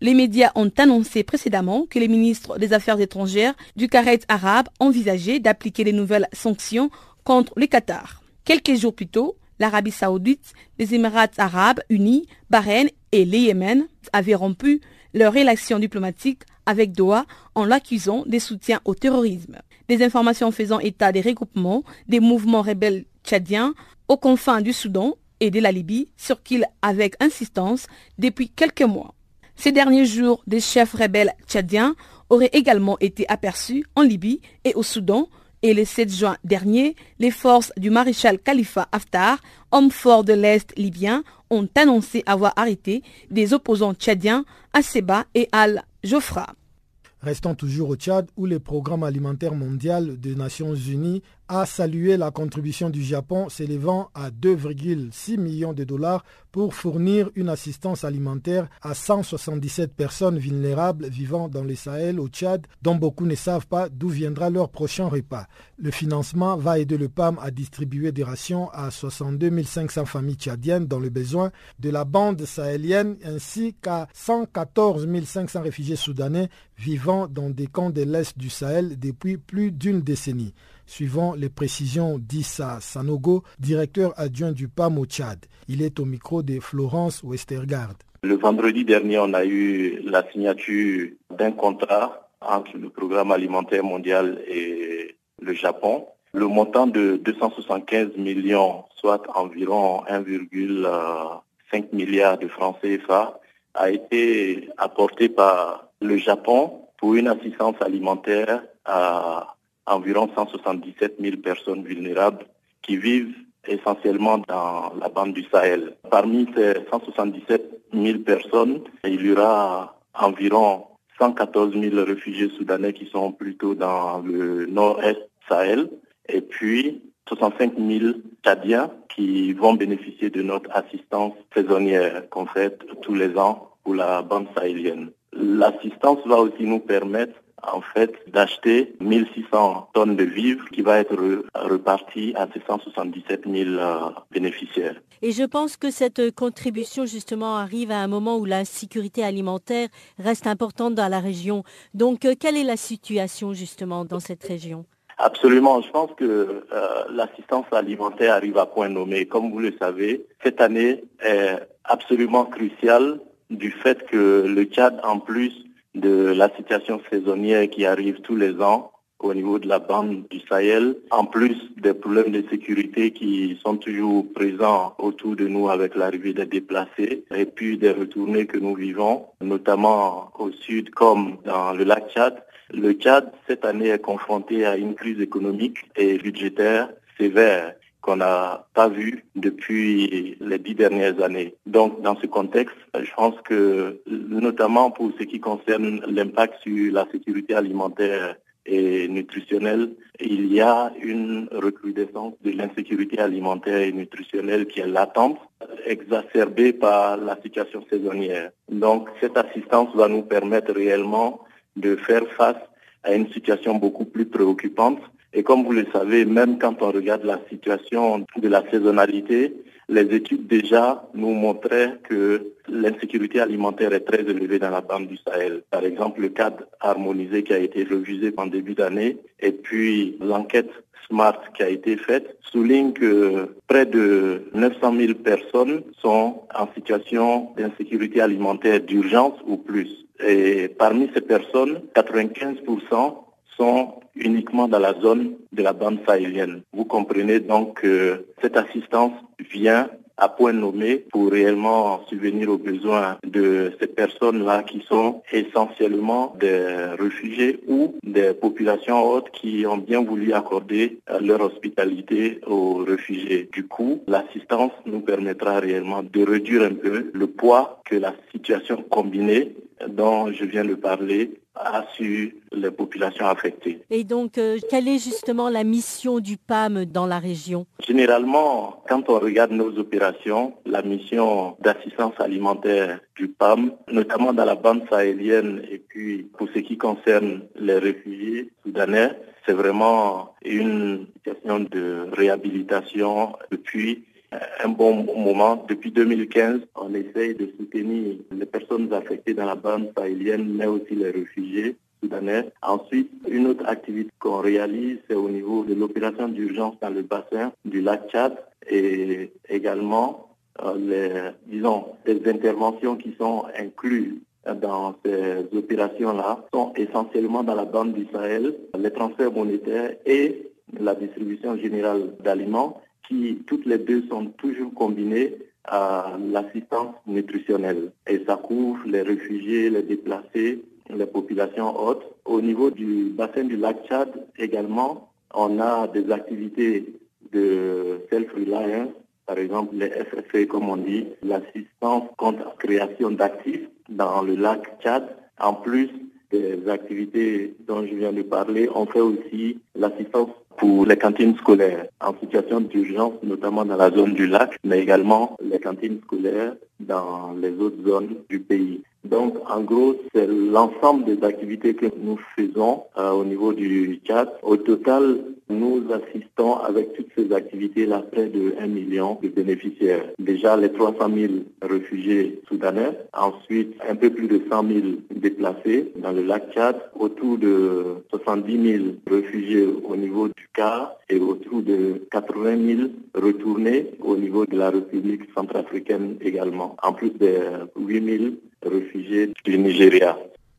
Les médias ont annoncé précédemment que les ministres des Affaires étrangères du Carré arabe envisageaient d'appliquer les nouvelles sanctions contre le Qatar. Quelques jours plus tôt, l'Arabie saoudite, les Émirats arabes unis, Bahreïn et le Yémen avaient rompu leurs relations diplomatiques avec Doha en l'accusant des soutiens au terrorisme. Des informations faisant état des regroupements des mouvements rebelles tchadiens aux confins du Soudan et de la Libye circulent avec insistance depuis quelques mois. Ces derniers jours, des chefs rebelles tchadiens auraient également été aperçus en Libye et au Soudan et le 7 juin dernier, les forces du maréchal Khalifa Haftar, homme fort de l'Est libyen, ont annoncé avoir arrêté des opposants tchadiens à Seba et Al-Jofra. Restons toujours au Tchad où le programme alimentaire mondial des Nations Unies a salué la contribution du Japon s'élevant à 2,6 millions de dollars pour fournir une assistance alimentaire à 177 personnes vulnérables vivant dans les Sahel au Tchad dont beaucoup ne savent pas d'où viendra leur prochain repas. Le financement va aider le PAM à distribuer des rations à 62 500 familles tchadiennes dans le besoin de la bande sahélienne ainsi qu'à 114 500 réfugiés soudanais vivant dans des camps de l'Est du Sahel depuis plus d'une décennie suivant les précisions d'Issa Sanogo, directeur adjoint du PAM au Tchad. Il est au micro de Florence Westergaard. Le vendredi dernier, on a eu la signature d'un contrat entre le programme alimentaire mondial et le Japon. Le montant de 275 millions, soit environ 1,5 milliard de francs CFA, a été apporté par le Japon pour une assistance alimentaire à environ 177 000 personnes vulnérables qui vivent essentiellement dans la bande du Sahel. Parmi ces 177 000 personnes, il y aura environ 114 000 réfugiés soudanais qui sont plutôt dans le nord-est Sahel et puis 65 000 Tchadiens qui vont bénéficier de notre assistance saisonnière qu'on fait tous les ans pour la bande sahélienne. L'assistance va aussi nous permettre en fait d'acheter 1600 tonnes de vivres qui va être reparti à ces 177 000 euh, bénéficiaires. Et je pense que cette contribution justement arrive à un moment où la sécurité alimentaire reste importante dans la région. Donc euh, quelle est la situation justement dans cette région? Absolument. Je pense que euh, l'assistance alimentaire arrive à point nommé. Comme vous le savez, cette année est absolument cruciale du fait que le Tchad, en plus de la situation saisonnière qui arrive tous les ans au niveau de la bande du Sahel, en plus des problèmes de sécurité qui sont toujours présents autour de nous avec l'arrivée des déplacés et puis des retournées que nous vivons, notamment au sud comme dans le lac Tchad. Le Tchad, cette année, est confronté à une crise économique et budgétaire sévère qu'on n'a pas vu depuis les dix dernières années. Donc, dans ce contexte, je pense que, notamment pour ce qui concerne l'impact sur la sécurité alimentaire et nutritionnelle, il y a une recrudescence de l'insécurité alimentaire et nutritionnelle qui est latente, exacerbée par la situation saisonnière. Donc, cette assistance va nous permettre réellement de faire face à une situation beaucoup plus préoccupante et comme vous le savez, même quand on regarde la situation de la saisonnalité, les études déjà nous montraient que l'insécurité alimentaire est très élevée dans la bande du Sahel. Par exemple, le cadre harmonisé qui a été revisé en début d'année et puis l'enquête SMART qui a été faite souligne que près de 900 000 personnes sont en situation d'insécurité alimentaire d'urgence ou plus. Et parmi ces personnes, 95% sont uniquement dans la zone de la bande sahélienne. Vous comprenez donc que cette assistance vient à point nommé pour réellement subvenir aux besoins de ces personnes-là qui sont essentiellement des réfugiés ou des populations hautes qui ont bien voulu accorder leur hospitalité aux réfugiés. Du coup, l'assistance nous permettra réellement de réduire un peu le poids que la situation combinée dont je viens de parler a sur les populations affectées. Et donc, euh, quelle est justement la mission du PAM dans la région? Généralement, quand on regarde nos opérations, la mission d'assistance alimentaire du PAM, notamment dans la bande sahélienne et puis pour ce qui concerne les réfugiés soudanais, c'est vraiment une situation de réhabilitation depuis un bon moment. Depuis 2015, on essaye de soutenir les personnes affectées dans la bande sahélienne, mais aussi les réfugiés soudanais. Ensuite, une autre activité qu'on réalise, c'est au niveau de l'opération d'urgence dans le bassin du lac Tchad et également euh, les, disons, les interventions qui sont incluses dans ces opérations-là sont essentiellement dans la bande du Sahel, les transferts monétaires et la distribution générale d'aliments qui toutes les deux sont toujours combinées à l'assistance nutritionnelle. Et ça couvre les réfugiés, les déplacés, les populations hautes. Au niveau du bassin du lac Tchad également, on a des activités de self-reliance, par exemple les FFA comme on dit, l'assistance contre la création d'actifs dans le lac Tchad. En plus des activités dont je viens de parler, on fait aussi l'assistance pour les cantines scolaires en situation d'urgence, notamment dans la zone du lac, mais également les cantines scolaires dans les autres zones du pays. Donc, en gros, c'est l'ensemble des activités que nous faisons euh, au niveau du Tchad. Au total, nous assistons avec toutes ces activités-là près de 1 million de bénéficiaires. Déjà les 300 000 réfugiés soudanais, ensuite un peu plus de 100 000 déplacés dans le lac Tchad, autour de 70 000 réfugiés au niveau du CAR et autour de 80 000 retournés au niveau de la République centrafricaine également, en plus de 8 000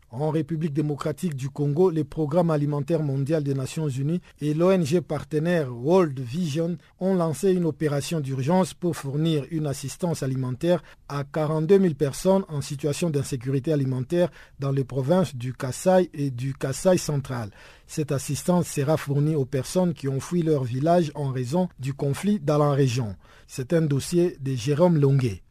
En République démocratique du Congo, le Programme alimentaire mondial des Nations Unies et l'ONG partenaire World Vision ont lancé une opération d'urgence pour fournir une assistance alimentaire à 42 000 personnes en situation d'insécurité alimentaire dans les provinces du Kassai et du Kassai central. Cette assistance sera fournie aux personnes qui ont fui leur village en raison du conflit dans la région. C'est un dossier de Jérôme Longuet.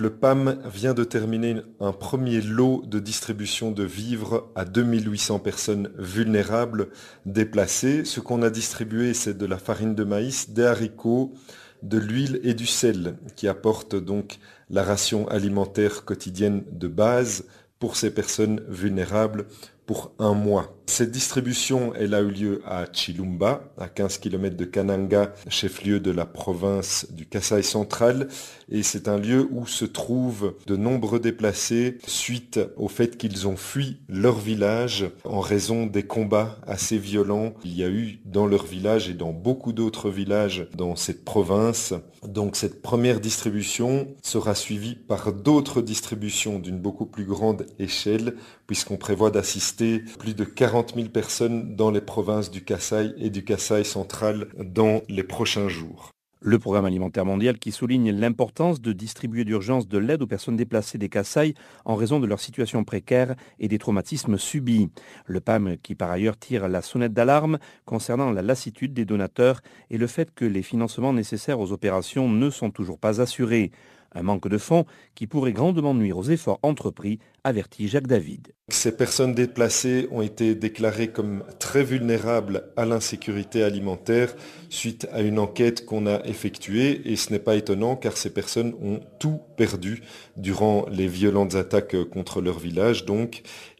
Le PAM vient de terminer un premier lot de distribution de vivres à 2800 personnes vulnérables déplacées. Ce qu'on a distribué, c'est de la farine de maïs, des haricots, de l'huile et du sel qui apportent donc la ration alimentaire quotidienne de base pour ces personnes vulnérables pour un mois. Cette distribution, elle a eu lieu à Chilumba, à 15 km de Kananga, chef-lieu de la province du Kasaï central. Et c'est un lieu où se trouvent de nombreux déplacés suite au fait qu'ils ont fui leur village en raison des combats assez violents qu'il y a eu dans leur village et dans beaucoup d'autres villages dans cette province. Donc cette première distribution sera suivie par d'autres distributions d'une beaucoup plus grande échelle puisqu'on prévoit d'assister plus de 40 000 personnes dans les provinces du Kasaï et du Kasaï central dans les prochains jours. Le programme alimentaire mondial qui souligne l'importance de distribuer d'urgence de l'aide aux personnes déplacées des Kasaï en raison de leur situation précaire et des traumatismes subis. Le PAM qui par ailleurs tire la sonnette d'alarme concernant la lassitude des donateurs et le fait que les financements nécessaires aux opérations ne sont toujours pas assurés. Un manque de fonds qui pourrait grandement nuire aux efforts entrepris, avertit Jacques David. Ces personnes déplacées ont été déclarées comme très vulnérables à l'insécurité alimentaire suite à une enquête qu'on a effectuée et ce n'est pas étonnant car ces personnes ont tout perdu durant les violentes attaques contre leur village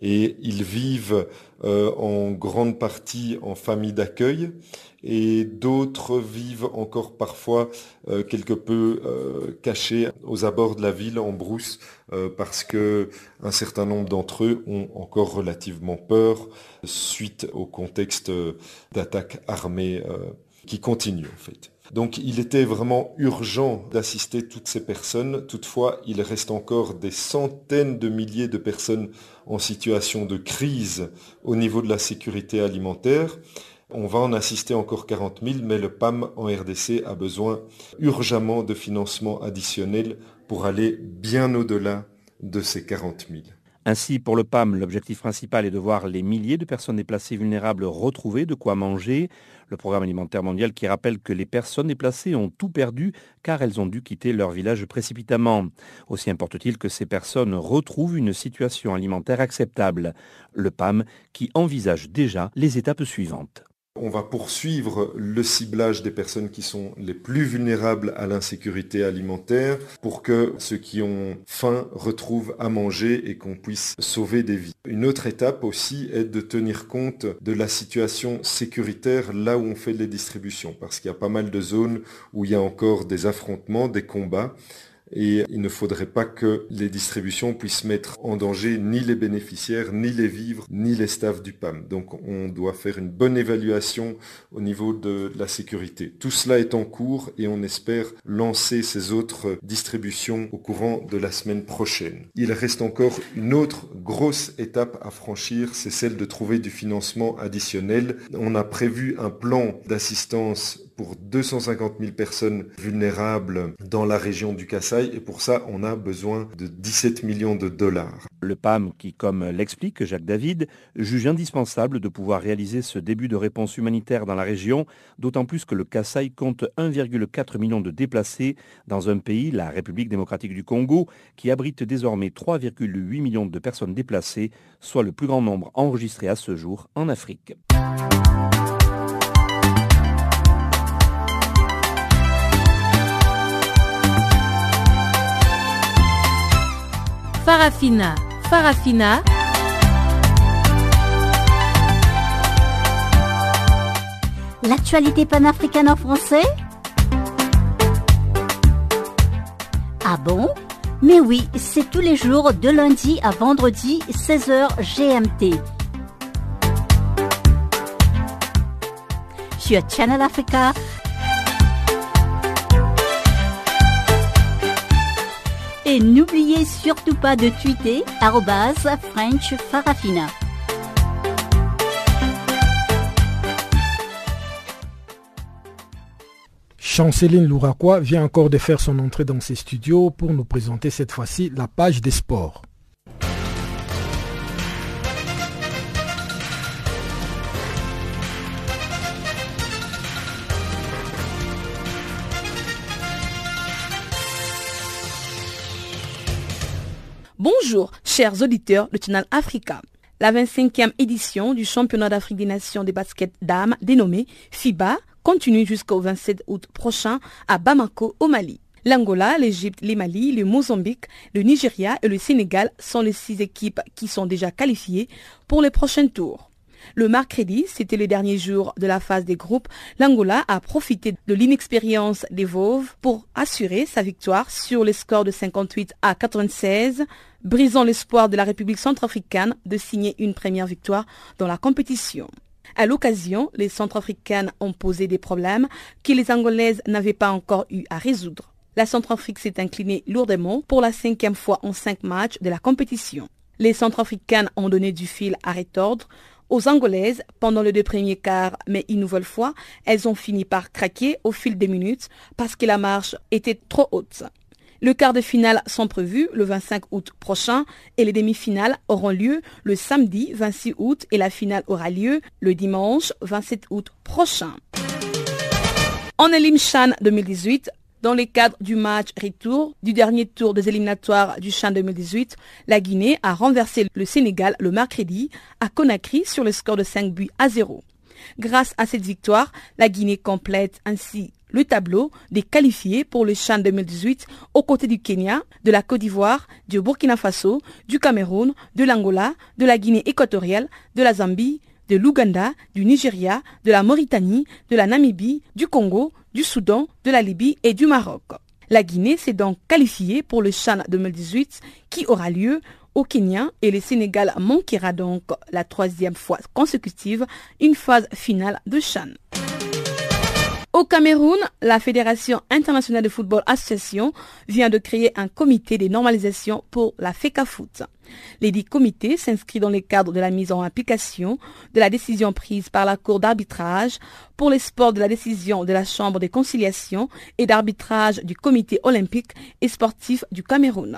et ils vivent euh, en grande partie en famille d'accueil et d'autres vivent encore parfois euh, quelque peu euh, cachés aux abords de la ville en brousse euh, parce que un certain nombre d'entre eux ont encore relativement peur suite au contexte d'attaques armées qui continue en fait. Donc il était vraiment urgent d'assister toutes ces personnes. Toutefois, il reste encore des centaines de milliers de personnes en situation de crise au niveau de la sécurité alimentaire. On va en assister encore 40 000, mais le PAM en RDC a besoin urgemment de financement additionnel pour aller bien au-delà de ces 40 000. Ainsi, pour le PAM, l'objectif principal est de voir les milliers de personnes déplacées vulnérables retrouver de quoi manger. Le programme alimentaire mondial qui rappelle que les personnes déplacées ont tout perdu car elles ont dû quitter leur village précipitamment. Aussi importe-t-il que ces personnes retrouvent une situation alimentaire acceptable. Le PAM qui envisage déjà les étapes suivantes. On va poursuivre le ciblage des personnes qui sont les plus vulnérables à l'insécurité alimentaire pour que ceux qui ont faim retrouvent à manger et qu'on puisse sauver des vies. Une autre étape aussi est de tenir compte de la situation sécuritaire là où on fait les distributions parce qu'il y a pas mal de zones où il y a encore des affrontements, des combats et il ne faudrait pas que les distributions puissent mettre en danger ni les bénéficiaires, ni les vivres, ni les staffs du PAM. Donc on doit faire une bonne évaluation au niveau de la sécurité. Tout cela est en cours et on espère lancer ces autres distributions au courant de la semaine prochaine. Il reste encore une autre grosse étape à franchir, c'est celle de trouver du financement additionnel. On a prévu un plan d'assistance pour 250 000 personnes vulnérables dans la région du Kassai et pour ça on a besoin de 17 millions de dollars. Le PAM qui, comme l'explique Jacques David, juge indispensable de pouvoir réaliser ce début de réponse humanitaire dans la région, d'autant plus que le Kassai compte 1,4 million de déplacés dans un pays, la République démocratique du Congo, qui abrite désormais 3,8 millions de personnes déplacées, soit le plus grand nombre enregistré à ce jour en Afrique. Farafina. Farafina. L'actualité panafricaine en français Ah bon? Mais oui, c'est tous les jours de lundi à vendredi, 16h GMT. Sur Channel Africa Et n'oubliez surtout pas de tweeter French Farafina. Chanceline Louraquois vient encore de faire son entrée dans ses studios pour nous présenter cette fois-ci la page des sports. Bonjour, chers auditeurs de Channel Africa. La 25e édition du championnat d'Afrique des Nations de basket dames dénommé FIBA continue jusqu'au 27 août prochain à Bamako au Mali. L'Angola, l'Égypte, le Mali, le Mozambique, le Nigeria et le Sénégal sont les six équipes qui sont déjà qualifiées pour les prochains tours. Le mercredi, c'était le dernier jour de la phase des groupes, l'Angola a profité de l'inexpérience des Vauves pour assurer sa victoire sur les scores de 58 à 96, brisant l'espoir de la République centrafricaine de signer une première victoire dans la compétition. À l'occasion, les Centrafricaines ont posé des problèmes que les Angolaises n'avaient pas encore eu à résoudre. La Centrafrique s'est inclinée lourdement pour la cinquième fois en cinq matchs de la compétition. Les Centrafricaines ont donné du fil à retordre aux Angolaises pendant les deux premiers quarts, mais une nouvelle fois, elles ont fini par craquer au fil des minutes parce que la marche était trop haute. Le quart de finale sont prévus le 25 août prochain et les demi-finales auront lieu le samedi 26 août et la finale aura lieu le dimanche 27 août prochain. En Elim Chan 2018, dans le cadre du match retour du dernier tour des éliminatoires du Chan 2018, la Guinée a renversé le Sénégal le mercredi à Conakry sur le score de 5 buts à 0. Grâce à cette victoire, la Guinée complète ainsi le tableau des qualifiés pour le Chan 2018 aux côtés du Kenya, de la Côte d'Ivoire, du Burkina Faso, du Cameroun, de l'Angola, de la Guinée équatoriale, de la Zambie, de l'Ouganda, du Nigeria, de la Mauritanie, de la Namibie, du Congo, du Soudan, de la Libye et du Maroc. La Guinée s'est donc qualifiée pour le Chan 2018 qui aura lieu au Kenya et le Sénégal manquera donc la troisième fois consécutive une phase finale de Chan. Au Cameroun, la Fédération internationale de football association vient de créer un comité de normalisation pour la FECAFOOT. Les dix comités s'inscrivent dans le cadre de la mise en application de la décision prise par la Cour d'arbitrage pour les sports de la décision de la Chambre de conciliation et d'arbitrage du Comité olympique et sportif du Cameroun.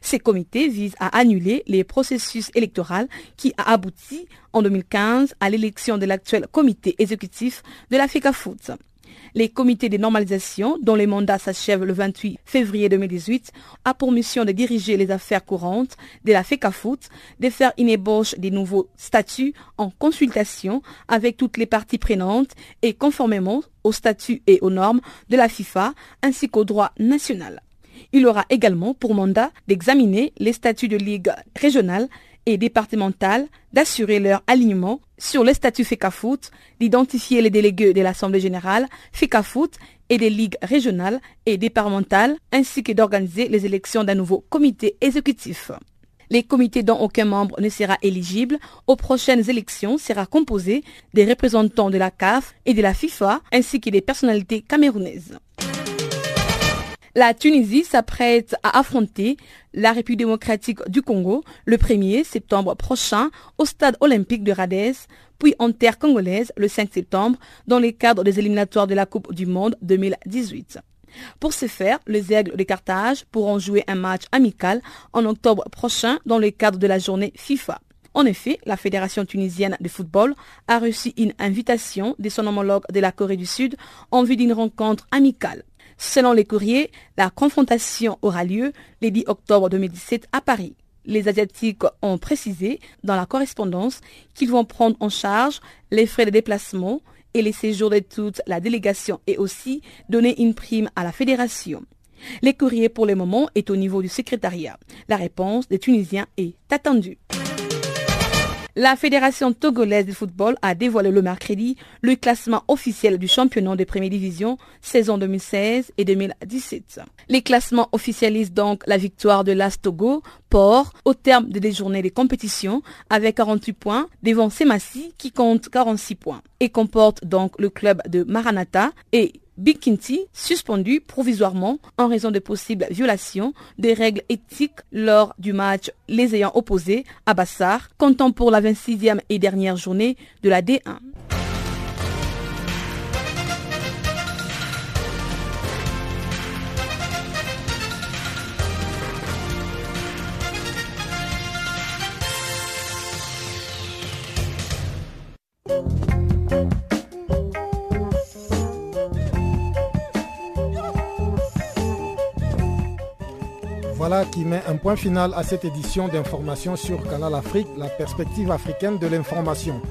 Ces comités visent à annuler les processus électoraux qui a abouti en 2015 à l'élection de l'actuel comité exécutif de la FECAFOOT. Les comités de normalisation, dont les mandats s'achèvent le 28 février 2018, a pour mission de diriger les affaires courantes de la FECAFOOT, de faire une ébauche des nouveaux statuts en consultation avec toutes les parties prenantes et conformément aux statuts et aux normes de la FIFA ainsi qu'au droit national. Il aura également pour mandat d'examiner les statuts de ligue régionale et départementales d'assurer leur alignement sur le statut FECAFOOT, d'identifier les délégués de l'Assemblée générale FECAFOOT et des ligues régionales et départementales, ainsi que d'organiser les élections d'un nouveau comité exécutif. Les comités dont aucun membre ne sera éligible aux prochaines élections sera composé des représentants de la CAF et de la FIFA, ainsi que des personnalités camerounaises. La Tunisie s'apprête à affronter la République démocratique du Congo le 1er septembre prochain au stade olympique de Radès, puis en terre congolaise le 5 septembre dans le cadre des éliminatoires de la Coupe du Monde 2018. Pour ce faire, les Aigles de Carthage pourront jouer un match amical en octobre prochain dans le cadre de la journée FIFA. En effet, la Fédération tunisienne de football a reçu une invitation de son homologue de la Corée du Sud en vue d'une rencontre amicale. Selon les courriers, la confrontation aura lieu le 10 octobre 2017 à Paris. Les Asiatiques ont précisé dans la correspondance qu'ils vont prendre en charge les frais de déplacement et les séjours de toute la délégation et aussi donner une prime à la fédération. Les courriers pour le moment est au niveau du secrétariat. La réponse des Tunisiens est attendue. La Fédération togolaise de football a dévoilé le mercredi le classement officiel du championnat de première division saison 2016 et 2017. Les classements officialisent donc la victoire de l'As Togo, Port, au terme des journées de compétition, avec 48 points, devant Semassi qui compte 46 points, et comporte donc le club de Maranata et Big Kinty suspendu provisoirement en raison de possibles violations des règles éthiques lors du match les ayant opposés à Bassar, comptant pour la 26e et dernière journée de la D1. Voilà qui met un point final à cette édition d'information sur Canal Afrique, la perspective africaine de l'information.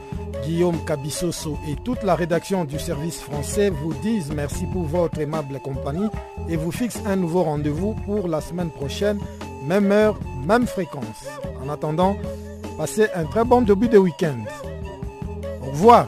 Guillaume Cabissoso et toute la rédaction du service français vous disent merci pour votre aimable compagnie et vous fixent un nouveau rendez-vous pour la semaine prochaine, même heure, même fréquence. En attendant, passez un très bon début de week-end. Au revoir.